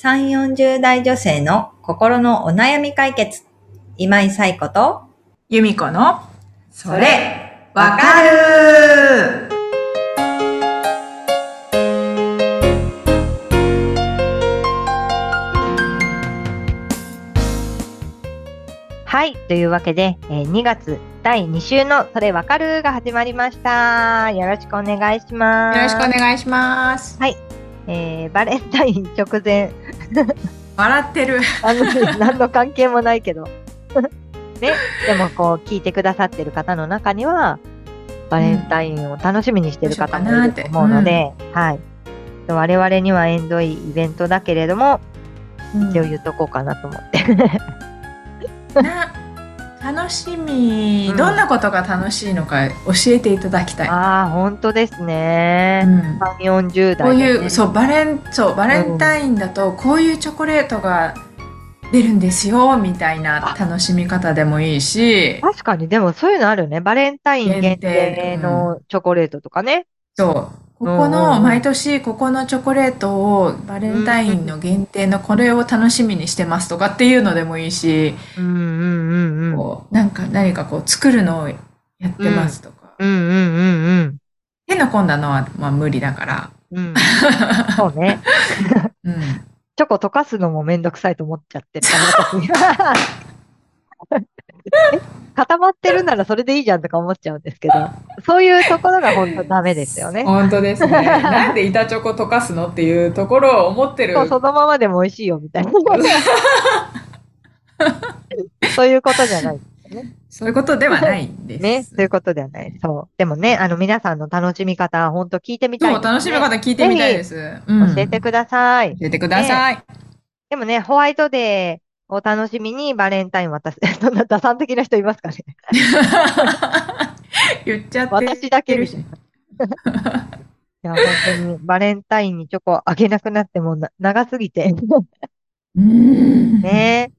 3、40代女性の心のお悩み解決。今井冴子と、由美子の、それ、わかるはい。というわけで、えー2月第2週のそれわかるが始まりました。よろしくお願いします。よろしくお願いします。えーバレンタイン直前、笑ってる。あの何の関係もないけど。ね。でもこう聞いてくださってる方の中には、バレンタインを楽しみにしてる方もいると思うので、はい。我々には縁遠いイベントだけれども、一応言っとこうかなと思って。な楽しみ、うんどんなことが楽しいのか教えていただきたい。ああ、本当ですね。うん3、40代でね、こういう、そう、バレン、そう、バレンタインだと、こういうチョコレートが出るんですよ、みたいな楽しみ方でもいいし、確かに、でもそういうのあるね。バレンタイン限定のチョコレートとかね。そう。ここうんうんの、うん毎年ここのチョコレートをバレンタインの限定のこれを楽しみにしてますとかっていうのでもいいし、うんうんうんうん。こうなんか何かこう作るのをやってますとか。うんうんうん手の込んだのはまあ無理だから。うん。うん。そうね。うん。チョコ溶かすのもめんどくさいと思っちゃってる 固まってるならそれでいいじゃんとか思っちゃうんですけど、そういうところが本当ダメですよね。本当ですね。なんで板チョコ溶かすのっていうところを思ってる。そのままでも美味しいよみたいな。そういうことじゃない。そういうことではないんです。ね。そういうことではない。そう。でもね、あの皆さんの楽しみ方、本当聞いてみたいね、楽しみ方聞いてみたいです。うん教えてください。教えてください。でもね、ホワイトデーを楽しみにバレンタイン渡す。そんな打算的な人いますかね？言っちゃって私だけみたいな。い や、本当にバレンタインにチョコあげなくなってもな長すぎて。うん。ね。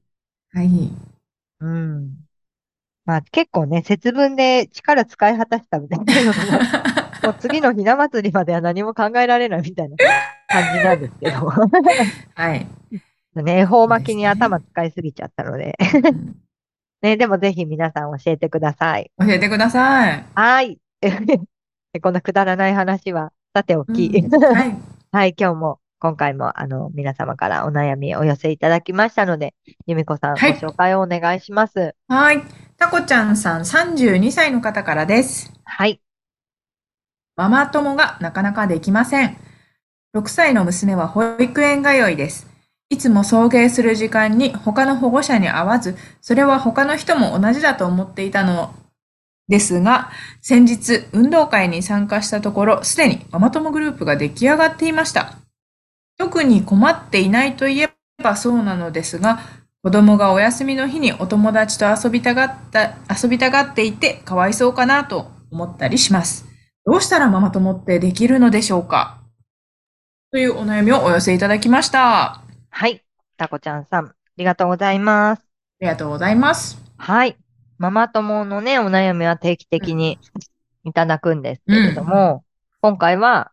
はい。うん。まあ結構ね、節分で力使い果たしたみたいな。もう次のひな祭りまでは何も考えられないみたいな感じなんですけど。はい。ね、恵方巻きに頭使いすぎちゃったので。うん ね、でもぜひ皆さん教えてください。教えてください。はい。でこんなくだらない話は、さておき。うんはい。はい、今日も、今回も、あの、皆様からお悩みお寄せいただきましたので、由美子さん、はいご紹介をお願いします。はい。タコちゃんさん32歳の方からです。はい。ママ友がなかなかできません。6歳の娘は保育園通いです。いつも送迎する時間に他の保護者に会わず、それは他の人も同じだと思っていたのですが、先日運動会に参加したところ、すでにママ友グループが出来上がっていました。特に困っていないといえばそうなのですが、子供がお休みの日にお友達と遊びたがった、遊びたがっていてかわいそうかなと思ったりします。どうしたらママ友ってできるのでしょうか？というお悩みをお寄せいただきました。あはい。タコちゃんさん、ありがとうございます。りがとうございます。はい。ママ友のね、お悩みは定期的にいただくんですけれども、今回は、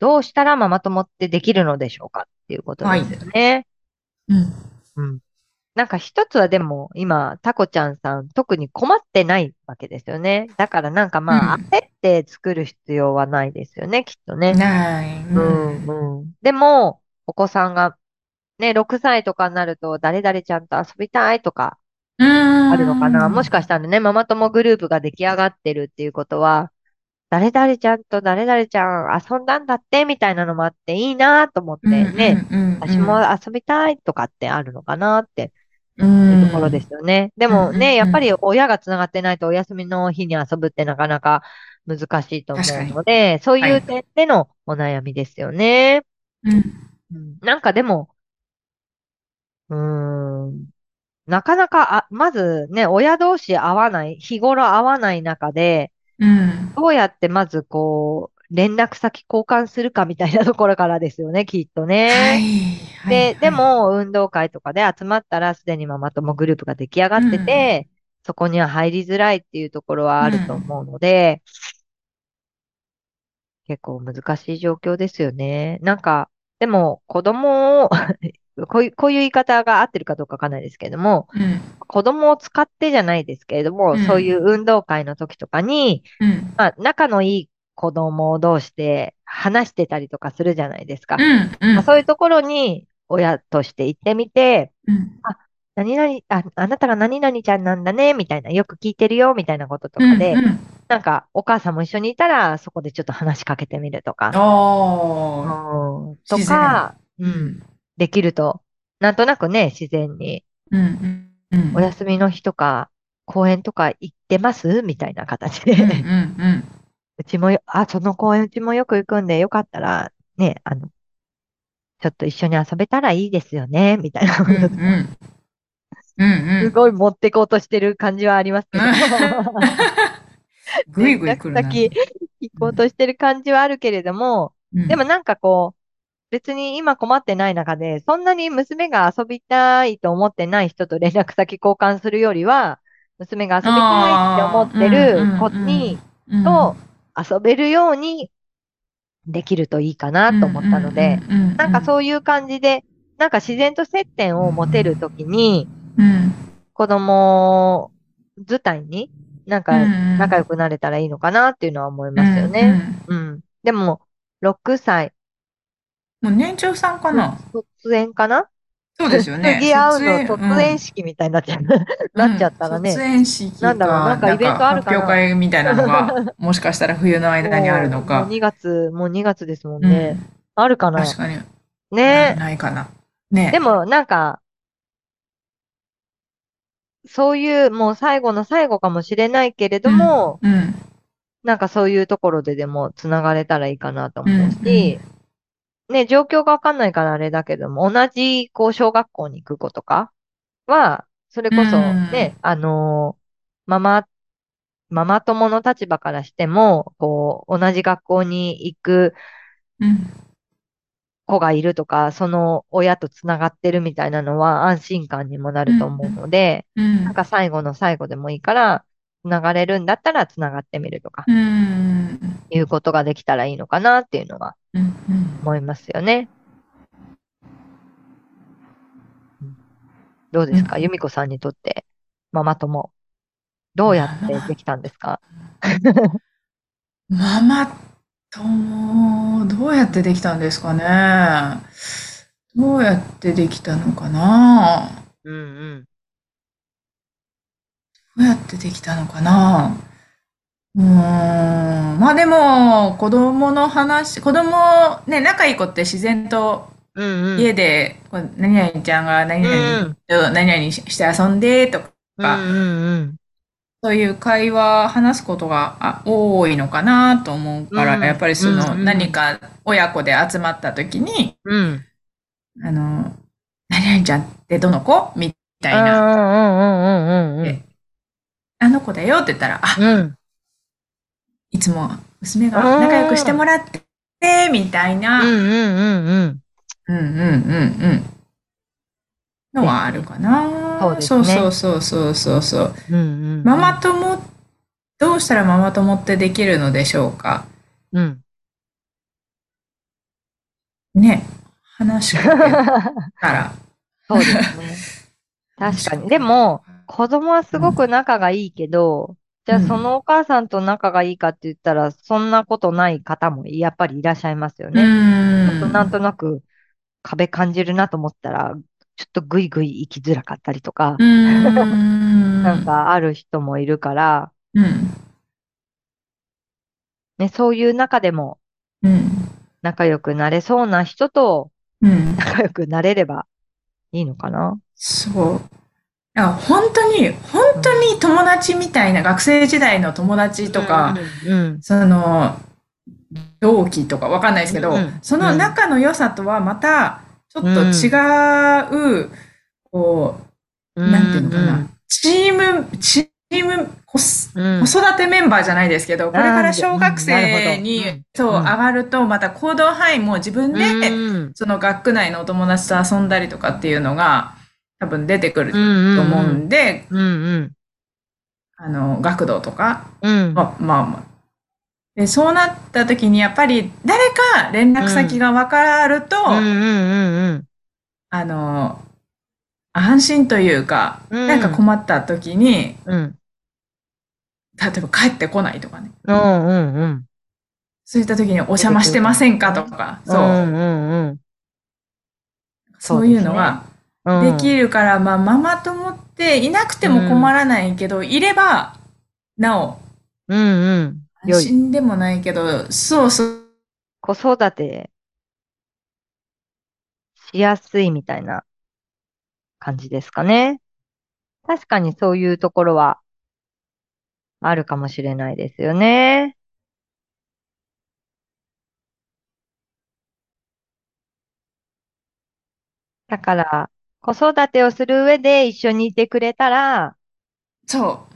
どうしたらママ友ってできるのでしょうか？っていうことですよね。うん。うん。なんか一つはでも今、タコちゃんさん特に困ってないわけですよね。だからなんかまあ、うん焦って作る必要はないですよね、きっとね。ない。う。ん、うん。でも、お子さんがね、6歳とかになると誰々ちゃんと遊びたいとかうん。あるのかな？もしかかしたらね、ママ友グループが出来上がってるっていうことは、誰々ちゃんと誰々ちゃん遊んだんだってみたいなのもあっていいなと思ってね、私も遊びたいとかってあるのかなってういうところですよね。でもね、やっぱり親が繋がってないとお休みの日に遊ぶってなかなか難しいと思うので、そういう点でのお悩みですよね。うん。うんなんかでも、うーん、なかなか、あ、まずね、親同士会わない、日頃会わない中で、うん。どうやってまずこう、連絡先交換するかみたいなところからですよね、きっとはね。い。はで、いで、も、運動会とかで集まったら、すでにママ友グループが出来上がってて、そこには入りづらいっていうところはあると思うので、結構難しい状況ですよね。なんか、でも、子供をこういう、こういう言い方が合ってるかどうかわかんないですけれども、うん。子供を使ってじゃないですけれども、うんそういう運動会の時とかに、うん。まあ、仲のいい子供同士で話してたりとかするじゃないですか。うん。うんまあ、そういうところに親として行ってみて、うん。何々、あ、あなたが何々ちゃんなんだね、みたいな、よく聞いてるよ、みたいなこととうん。かで、うん。なんか、お母さんも一緒にいたら、そこでちょっと話しかけてみるとか、とか、うん、できると、なんとなくね、自然に、うん。うん。お休みの日とか、公園とか行ってます？みたいな形で、うん。うん。うちもよ、あ、その公園うちもよく行くんで、よかったら、ね、あの、ちょっと一緒に遊べたらいいですよね、みたいなこうん。とうん。うん。うん。すごい持ってこうとしてる感じはありますけど。ぐいぐい来るな。先行こうとしてる感じはあるけれども、うんでもなんかこう、別に今困ってない中で、そんなに娘が遊びたいと思ってない人と連絡先交換するよりは、娘が遊びたいって思ってる子に、うんと遊べるようにできるといいかなと思ったので、、なんかそういう感じで、なんか自然と接点を持てるときに、うん、子供自体になんかうん仲良くなれたらいいのかなっていうのは思いますよね。うん。でも、6歳。もう年長さんかな？卒園かな？そうですよね。次会うの卒卒園式みたいになっちゃう。なっちゃったらね卒園式か、なんだろうなんかイベントあるかな？ん発表会みたいなのが、もしかしたら冬の間にあるの もうか。2月、もう2月ですもんうんね。あるかな？確かに。ねないかな。ね。でもなんか、そういうもう最後の最後かもしれないけれども、うん、なんかそういうところででもつながれたらいいかなと思うし、ね、状況がわかんないからあれだけども、同じこう小学校に行く子とかは、それこそね、あのーママ、ママ友の立場からしても、こう、同じ学校に行くうん、子がいるとか、その親とつながってるみたいなのは安心感にもなると思うので、うん。なんか最後の最後でもいいから、つながれるんだったらつながってみるとか、うん、いうことができたらいいのかなっていうのは。思いますよね。うんどうですか、うん由美子さんにとって、ママ友、どうやってできたんですか？ママ友、どうやってできたんですかね？どうやってできたのかな？うんうん。どうやってできたのかな？うーん。まあでも、子供の話、子供、ね、仲いい子って自然とうんうん。家で、こう何々ちゃんが何々と何々して遊んでとか、うんうんうん。そういう会話、話すことがあ多いのかなと思うから、うんやっぱりそうんのうん何か親子で集まった時に、うん。あの、何々ちゃんってどの子？みたいな、あの子だよって言ったら、あ、うん。いつも娘が仲良くしてもらって、みたいな、うんうんうんうん。うんうんうんうん。のはあるかな。そうですねそうそうそうそうそう。うんうん。ママ友、どうしたらママ友ってできるのでしょうか？うん。ね。話しかけたら。そうですね。確かに。でも、子供はすごく仲がいいけど、じゃあうんそのお母さんと仲がいいかって言ったら、そんなことない方もやっぱりいらっしゃいますようね。ちょっとん。なんとなく壁感じるなと思ったら、ちょっとぐいぐい行きづらかったりとか、うん。なんかある人もいるから、うん。ね、そういう中でもうん。仲良くなれそうな人とうん。仲良くなれればいいのかな。そう。いや本当に、本当に友達みたいな、学生時代の友達とか、うんうん、その、同期とかわかんないですけど、うんその仲の良さとはまた、ちょっと違う、こう、なんていうのかな、チーム、チーム、子育てメンバーじゃないですけど、これから小学生にうん、そう、うん。上がると、また行動範囲も自分で、うん。その学区内のお友達と遊んだりとかっていうのが、多分出てくるとうん思うんで、うんうんあの、学童とか、うんまあまあまあ。で、そうなった時に、やっぱり誰か連絡先が分かると、あの、安心というか、うんなんか困った時に、うん。例えば帰ってこないとかね。うんうんうん。そういった時にお邪魔してませんかとか、そう、んうんうん。そういうのがうんできるから、まあ、ママ友っていなくても困らないけど、いれば、なお、うんうん。良い。安心でもないけど、そうそう、子育てしやすいみたいな感じですかね。確かにそういうところはあるかもしれないですよね。だから、子育てをする上で一緒にいてくれたら、そ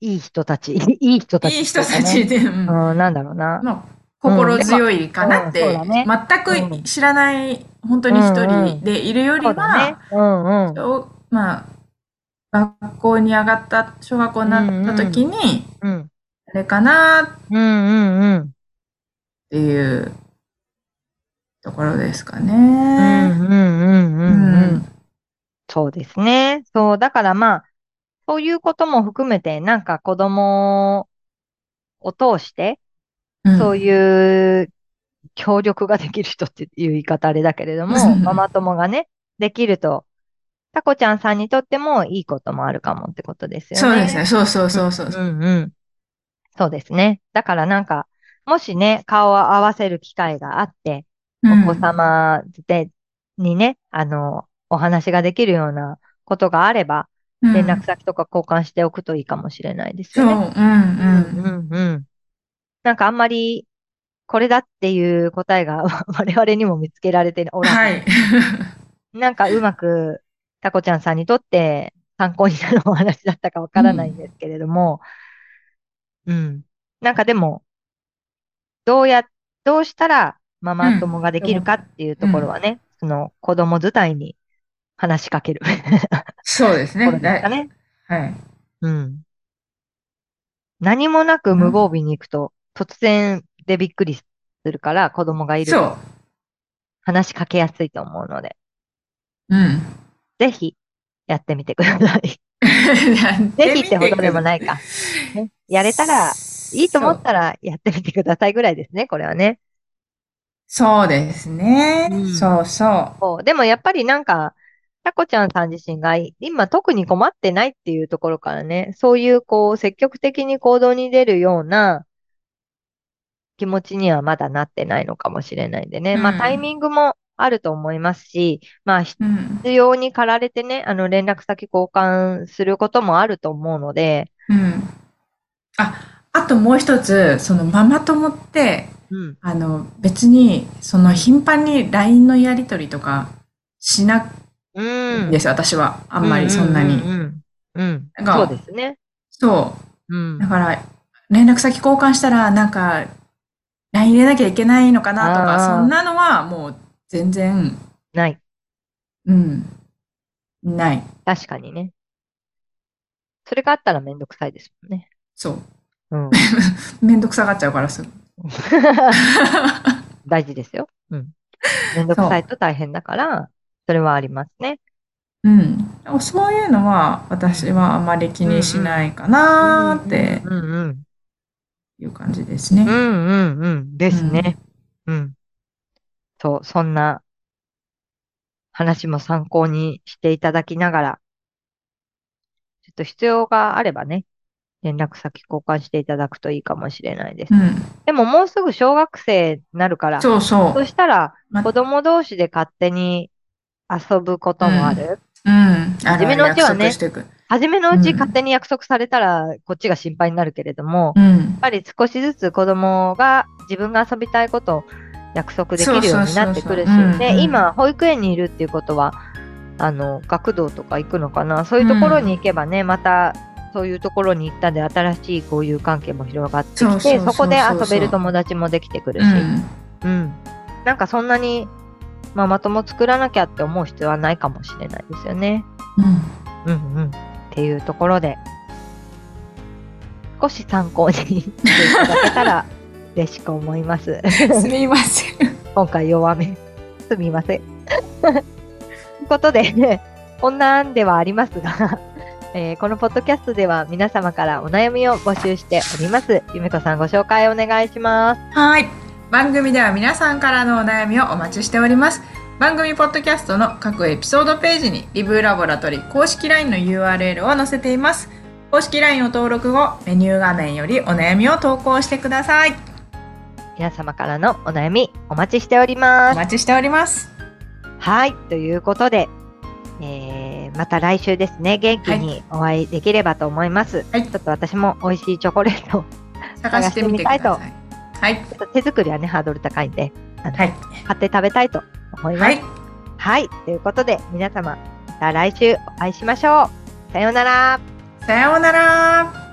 いい人たち、いい人う、たちいい人っていうかねたちで、うんうん、なんだろうな。まあ、心強いかなって、う全く知らない、本当に一人でいるよりそうだねは、。うんうん。小まあ、学校に上がった、小学校になった時に、うん。あれかなっうんうんうん。ていうところですかうんね。うんうんうんううん。んそうですね。そう、だからまあ、そういうことも含めて、なんか子供を通して、うんそういう協力ができる人っていう言い方あれだけれどもうん、ママ友がね、できると、タコちゃんさんにとってもいいこともあるかもってことですよね。そうですね。そうそうそうそう。うんうん。そうですね。だからなんか、もしね、顔を合わせる機会があって、お子様で、にね、あの、お話ができるようなことがあれば、うん連絡先とか交換しておくといいかもしれないですそう、よね。うんうん。うんうん。なんかあんまり、これだっていう答えが 我々にも見つけられておらず、はい。なんかうまく、タコちゃんさんにとって参考になるお話だったかわからないんですけれども、うん。なんかでも、どうや、どうしたらママ友ができるかっていうところはね、その子供伝いに話しかけるそうですね。ですかね。はい。うん。何もなく無防備に行くと、突然でびっくりするから、子供がいるとそう。話しかけやすいと思うので、うん。ぜひやってみてください。ぜひってほどでもないか。ね、やれたら、いいと思ったらやってみてくださいぐらいですね、これはね。そうですね。うんそうそう。でもやっぱりなんか、タコちゃんさん自身が今特に困ってないっていうところからね、そういうこう積極的に行動に出るような気持ちにはまだなってないのかもしれないんでね。まあうんタイミングもあると思いますし、まあ必うん。要に駆られてね、あの連絡先交換することもあると思うので、うん。あ、あともう一つ、そのママ友って、うん。あの、別に、その頻繁に LINE のやり取りとかしなうん。いです、私は。あんまりそんなに。うんうんうん。うん。なんかそうですね。そう。うんだ。から、連絡先交換したら、なんか、LINE 入れなきゃいけないのかなとか、そんなのはもう全然、ない。うん、ない。確かにね。それがあったらめんどくさいですもんね。そう。うん。めんどくさがっちゃうからすぐ。大事ですよ。うん。めんどくさいと大変だから、それはありますね。うん。でもそういうのは、私はあまり気にしないかなーってうんうん。いう感じですねうん。うんうん。ですね。うん。そう、そんな話も参考にしていただきながら、ちょっと必要があればね、連絡先交換していただくといいかもしれないです。うん。でももうすぐ小学生になるから、そうそ。そうしたらま子供同士で勝手に遊ぶこともある。うん。あ初めのうちはね。初めのうちうん勝手に約束されたら、こっちが心配になるけれども、うんやっ。ぱり少しずつ子供が自分が遊びたいことを約束できるようになってくるしで、ん今、保育園にいるっていうことは、あの、学童とか行くのかな、そういうところに行けばね、また、そういうところに行ったで新しい交友関係も広がってきて、そこで遊べる友達もできてくるし、うん。うん。なんかそんなにママ友作らなきゃって思う必要はないかもしれないですよね。うん。うんうん。っていうところで、少し参考に していただけたら嬉しく思います。すみません。今回弱め。すみません。ということで、ね、こんなんではありますが、えーこのポッドキャストでは皆様からお悩みを募集しております。ゆめこさんご紹介お願いします。はい。番組では皆さんからのお悩みをお待ちしております。番組ポッドキャストの各エピソードページにリブーラボラトリ公式 LINE の URL を載せています。公式 LINE を登録後、メニュー画面よりお悩みを投稿してください。皆様からのお悩みお待ちしておりおます。待ちしております。はい。ということで、えーまた来週ですね、元気にお会いできればと思います。はいちょっと私も美味しいチョコレートを、探してみてください。探はい。手作りはね、ハードル高いんで、あのはい。買って食べたいと思います。はい。はい。ということで、皆様、また来週お会いしましょう。さようなら。さようなら。